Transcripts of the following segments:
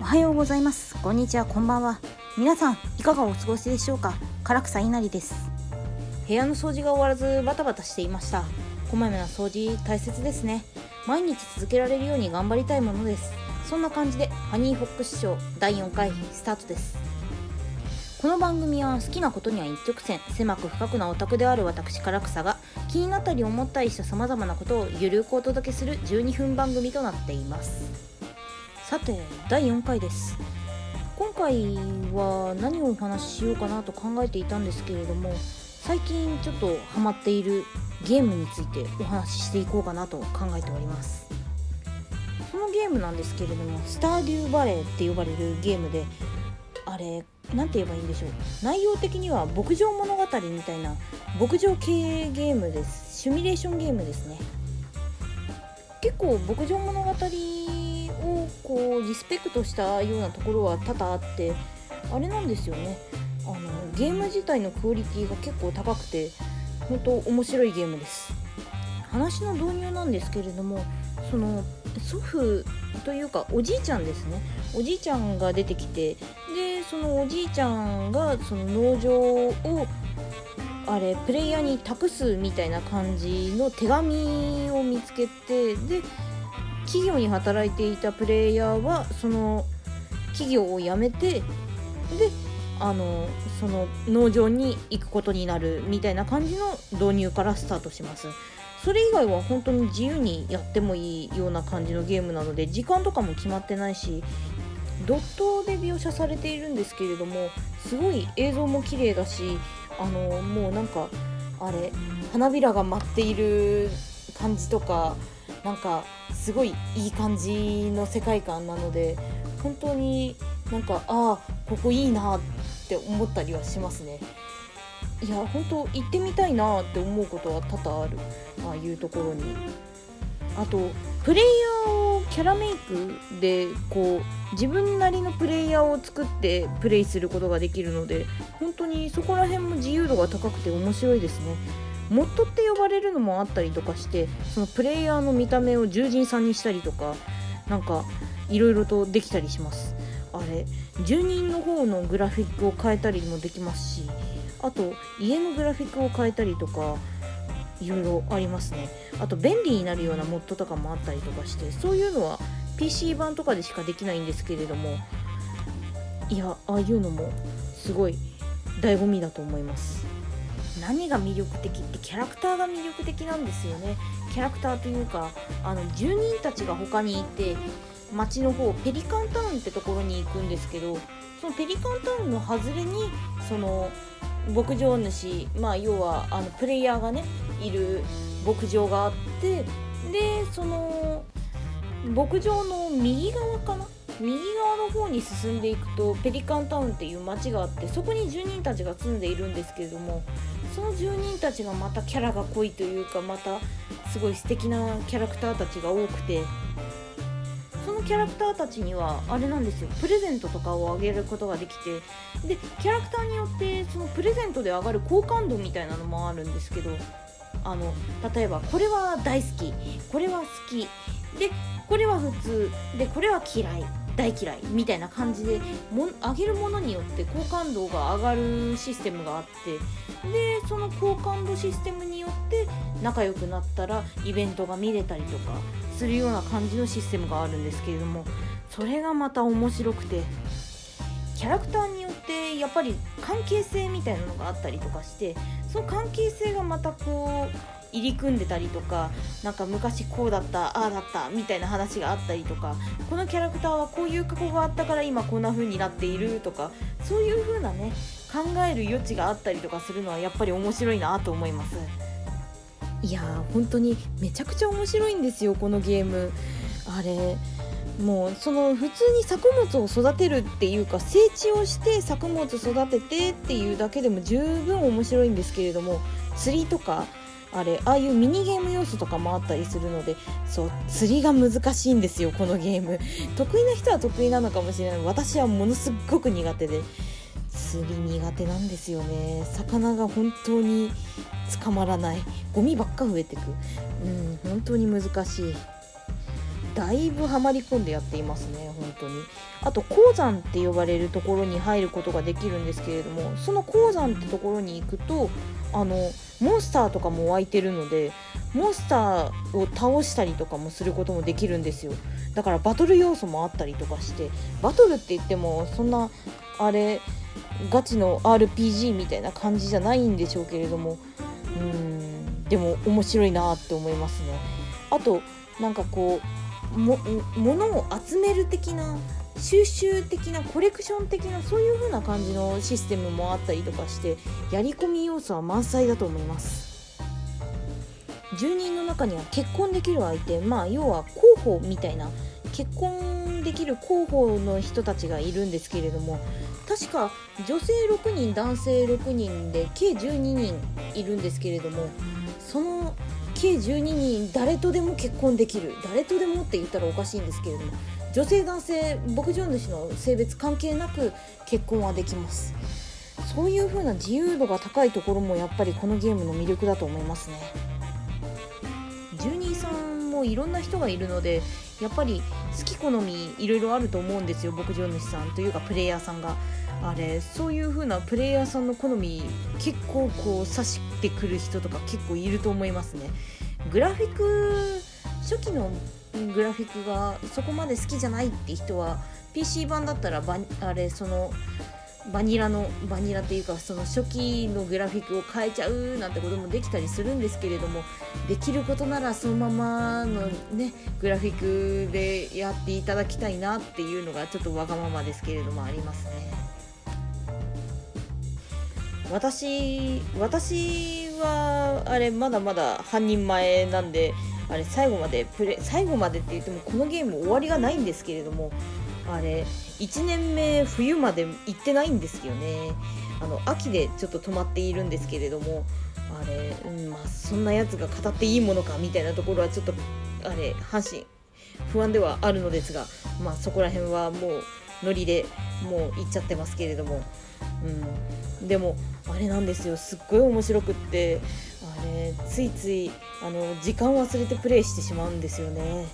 おはようございます。こんにちは。こんばんは。皆さんいかがお過ごしでしょうか？唐草稲荷です。部屋の掃除が終わらずバタバタしていました。こまめな掃除大切ですね。毎日続けられるように頑張りたいものです。そんな感じでハニーフォックスショー第4回スタートです。この番組は好きなことには一直線狭く深くなオタクである私唐草が気になったり思ったりした様々なことをゆるくお届けする12分番組となっています。さて第4回です。今回は何をお話ししようかなと考えていたんですけれども最近ちょっとハマっているゲームについてお話ししていこうかなと考えております。そのゲームなんですけれどもスターデューバレーって呼ばれるゲームであれ何て言えばいいんでしょう。内容的には牧場物語みたいな牧場経営ゲームです。シミュレーションゲームですね。結構牧場物語こうリスペクトしたようなところは多々あってあれなんですよね。あのゲーム自体のクオリティが結構高くて本当面白いゲームです。話の導入なんですけれどもその祖父というかおじいちゃんですね。おじいちゃんが出てきてでそのおじいちゃんがその農場をあれプレイヤーに託すみたいな感じの手紙を見つけてで企業に働いていたプレイヤーはその企業を辞めてであのその農場に行くことになるみたいな感じの導入からスタートします。それ以外は本当に自由にやってもいいような感じのゲームなので時間とかも決まってないしドットで描写されているんですけれどもすごい映像も綺麗だしあのもうなんかあれ花びらが舞っている感じとかなんかすごいいい感じの世界観なので本当になんかああここいいなって思ったりはしますね。いや本当行ってみたいなって思うことは多々ある。ああいうところに。あとプレイヤーをキャラメイクでこう自分なりのプレイヤーを作ってプレイすることができるので本当にそこら辺も自由度が高くて面白いですね。モッドって呼ばれるのもあったりとかしてそのプレイヤーの見た目を獣人さんにしたりとかなんかいろいろとできたりします。あれ住人の方のグラフィックを変えたりもできますしあと家のグラフィックを変えたりとかいろいろありますね。あと便利になるようなモッドとかもあったりとかしてそういうのは PC 版とかでしかできないんですけれどもいやああいうのもすごい醍醐味だと思います。何が魅力的ってキャラクターが魅力的なんですよね。キャラクターというかあの住人たちが他にいて町の方ペリカンタウンってところに行くんですけどそのペリカンタウンの外れにその牧場主まあ要はあのプレイヤーがねいる牧場があってでその牧場の右側かな？右側の方に進んでいくとペリカンタウンっていう町があってそこに住人たちが住んでいるんですけれどもその住人たちがまたキャラが濃いというかまたすごい素敵なキャラクターたちが多くて。そのキャラクターたちにはあれなんですよ。プレゼントとかをあげることができて。でキャラクターによってそのプレゼントで上がる好感度みたいなのもあるんですけど。あの例えばこれは大好き。これは好き。でこれは普通。でこれは嫌い。大嫌いみたいな感じでも上げるものによって好感度が上がるシステムがあってでその好感度システムによって仲良くなったらイベントが見れたりとかするような感じのシステムがあるんですけれどもそれがまた面白くてキャラクターによってやっぱり関係性みたいなのがあったりとかしてその関係性がまたこう入り組んでたりとかなんか昔こうだったああだったみたいな話があったりとかこのキャラクターはこういう過去があったから今こんな風になっているとかそういう風なね考える余地があったりとかするのはやっぱり面白いなと思います。いやー本当にめちゃくちゃ面白いんですよこのゲーム。あれもうその普通に作物を育てるっていうか整地をして作物育ててっていうだけでも十分面白いんですけれども釣りとかあれああいうミニゲーム要素とかもあったりするのでそう釣りが難しいんですよこのゲーム。得意な人は得意なのかもしれない。私はものすっごく苦手で。釣り苦手なんですよね。魚が本当に捕まらない。ゴミばっか増えてく。うん本当に難しい。だいぶはまり込んでやっていますね本当に。あと鉱山って呼ばれるところに入ることができるんですけれどもその鉱山ってところに行くとあのモンスターとかも湧いてるのでモンスターを倒したりとかもすることもできるんですよ。だからバトル要素もあったりとかしてバトルって言ってもそんなあれガチの RPG みたいな感じじゃないんでしょうけれどもうんでも面白いなって思いますね。あとなんかこうも物を集める的な収集的なコレクション的なそういう風な感じのシステムもあったりとかしてやり込み要素は満載だと思います。住人の中には結婚できる相手まあ要は候補みたいな結婚できる候補の人たちがいるんですけれども確か女性6人男性6人で計12人いるんですけれどもその計12人誰とでも結婚できる。誰とでもって言ったらおかしいんですけれども女性男性牧場主の性別関係なく結婚はできます。そういう風な自由度が高いところもやっぱりこのゲームの魅力だと思いますね。住人さんもいろんな人がいるのでやっぱり好き好みいろいろあると思うんですよ牧場主さんというかプレイヤーさんが。あれそういう風なプレイヤーさんの好み結構こう指してくる人とか結構いると思いますね。グラフィック初期のグラフィックがそこまで好きじゃないって人は PC 版だったらバあれそのバニラのバニラっていうかその初期のグラフィックを変えちゃうなんてこともできたりするんですけれどもできることならそのままのねグラフィックでやっていただきたいなっていうのがちょっとわがままですけれどもありますね。私私はあれまだまだ半人前なんであれ最後までプレ最後までって言ってもこのゲーム終わりがないんですけれどもあれ1年目冬まで行ってないんですよね。あの秋でちょっと止まっているんですけれどもあれ、うんまあ、そんなやつが語っていいものかみたいなところはちょっとあれ阪神不安ではあるのですが、まあ、そこら辺はもうノリでもう行っちゃってますけれども、うん、でもあれなんですよ。すっごい面白くってあれついついあの時間忘れてプレイしてしまうんですよね。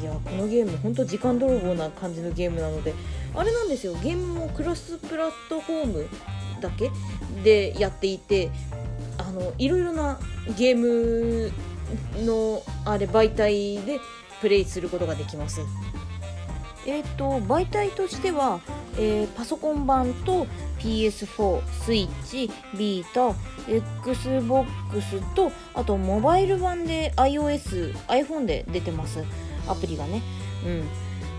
いやこのゲームほんと時間泥棒な感じのゲームなのであれなんですよ。ゲームもクロスプラットフォームだけでやっていてあのいろいろなゲームのあれ媒体でプレイすることができます。えっ、ー、と媒体としては、えー、パソコン版と PS4、スイッチ、ビータ、Xbox とあとモバイル版で iOS、iPhone で出てます。アプリがね。うん。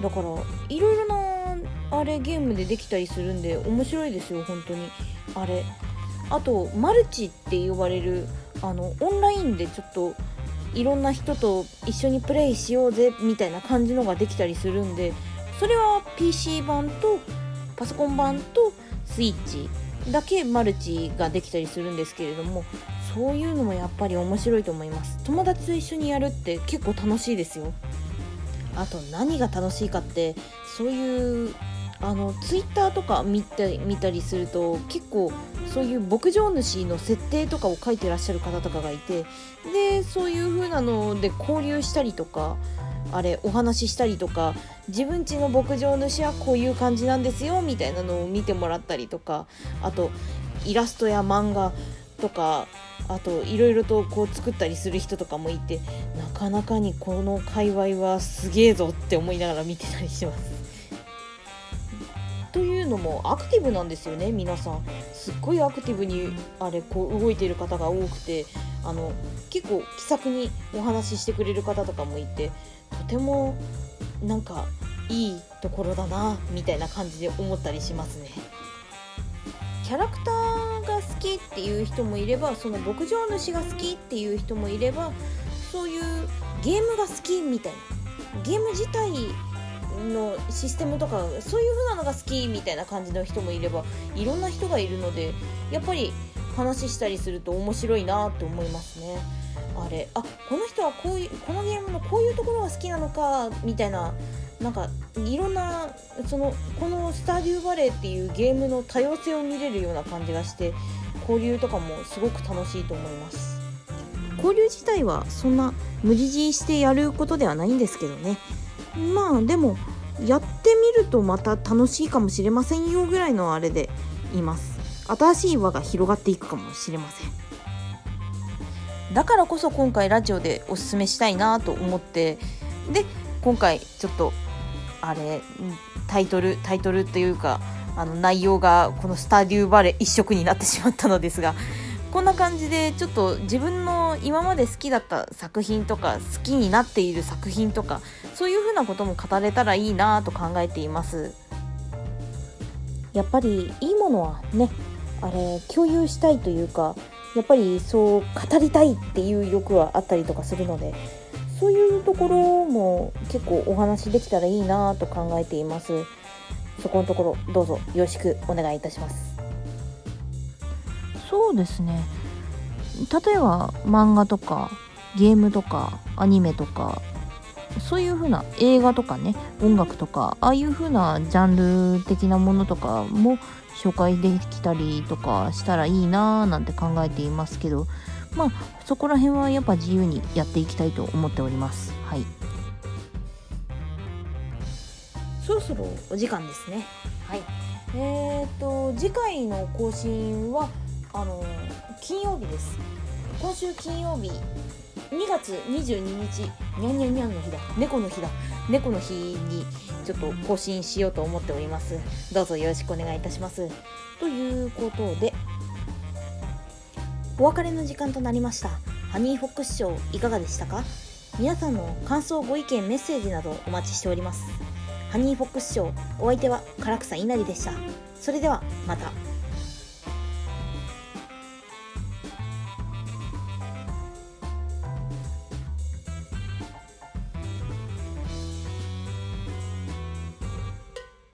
だからいろいろなあれゲームでできたりするんで面白いですよ本当に。あれ。あとマルチって呼ばれるあのオンラインでちょっといろんな人と一緒にプレイしようぜみたいな感じのができたりするんでそれは PC 版とパソコン版とスイッチだけマルチができたりするんですけれどもそういうのもやっぱり面白いと思います。友達と一緒にやるって結構楽しいですよ。あと何が楽しいかってそういうあのツイッターとか見た見たりすると結構そういう牧場主の設定とかを書いてらっしゃる方とかがいてでそういう風なので交流したりとかあれお話ししたりとか自分ちの牧場主はこういう感じなんですよみたいなのを見てもらったりとかあとイラストや漫画とかあといろいろとこう作ったりする人とかもいてなかなかにこの界隈はすげえぞって思いながら見てたりします。というのもアクティブなんですよね皆さんすっごいアクティブにあれこう動いている方が多くてあの結構気さくにお話ししてくれる方とかもいてとてもなんかいいところだなみたいな感じで思ったりしますね。キャラクターが好きっていう人もいればその牧場主が好きっていう人もいればそういうゲームが好きみたいなゲーム自体のシステムとかそういう風なのが好きみたいな感じの人もいればいろんな人がいるのでやっぱり話したりすると面白いなと思いますね。あれあこの人はこういうこのゲームのこういうところが好きなのかみたいななんかいろんなそのこのスタデューバレーっていうゲームの多様性を見れるような感じがして交流とかもすごく楽しいと思います交流自体はそんな無理強いしてやることではないんですけどねまあでもやってみるとまた楽しいかもしれませんよぐらいのあれでいます。新しい輪が広がっていくかもしれません。だからこそ今回ラジオでおすすめしたいなと思ってで今回ちょっとあれタイトルタイトルというかあの内容がこのスタデューバレー一色になってしまったのですがこんな感じでちょっと自分の今まで好きだった作品とか好きになっている作品とかそういうふうなことも語れたらいいなと考えています。やっぱりいいものはねあれ共有したいというかやっぱりそう語りたいっていう欲はあったりとかするのでそういうところも結構お話できたらいいなと考えています。そこのところどうぞよろしくお願いいたします。そうですね。例えば漫画とかゲームとかアニメとかそういう風な映画とかね音楽とかああいう風なジャンル的なものとかも紹介できたりとかしたらいいなーなんて考えていますけどまあそこら辺はやっぱ自由にやっていきたいと思っております。はい。そろそろお時間ですね。はい。えーと次回の更新はあの金曜日です。今週金曜日2月22日にゃんにゃんにゃんの日だ。猫の日だ。猫の日にちょっと更新しようと思っております。どうぞよろしくお願いいたします。ということでお別れの時間となりました。ハニーフォックスショーいかがでしたか？皆さんの感想ご意見メッセージなどお待ちしております。ハニーフォックスショーお相手は唐草稲荷でした。それではまた。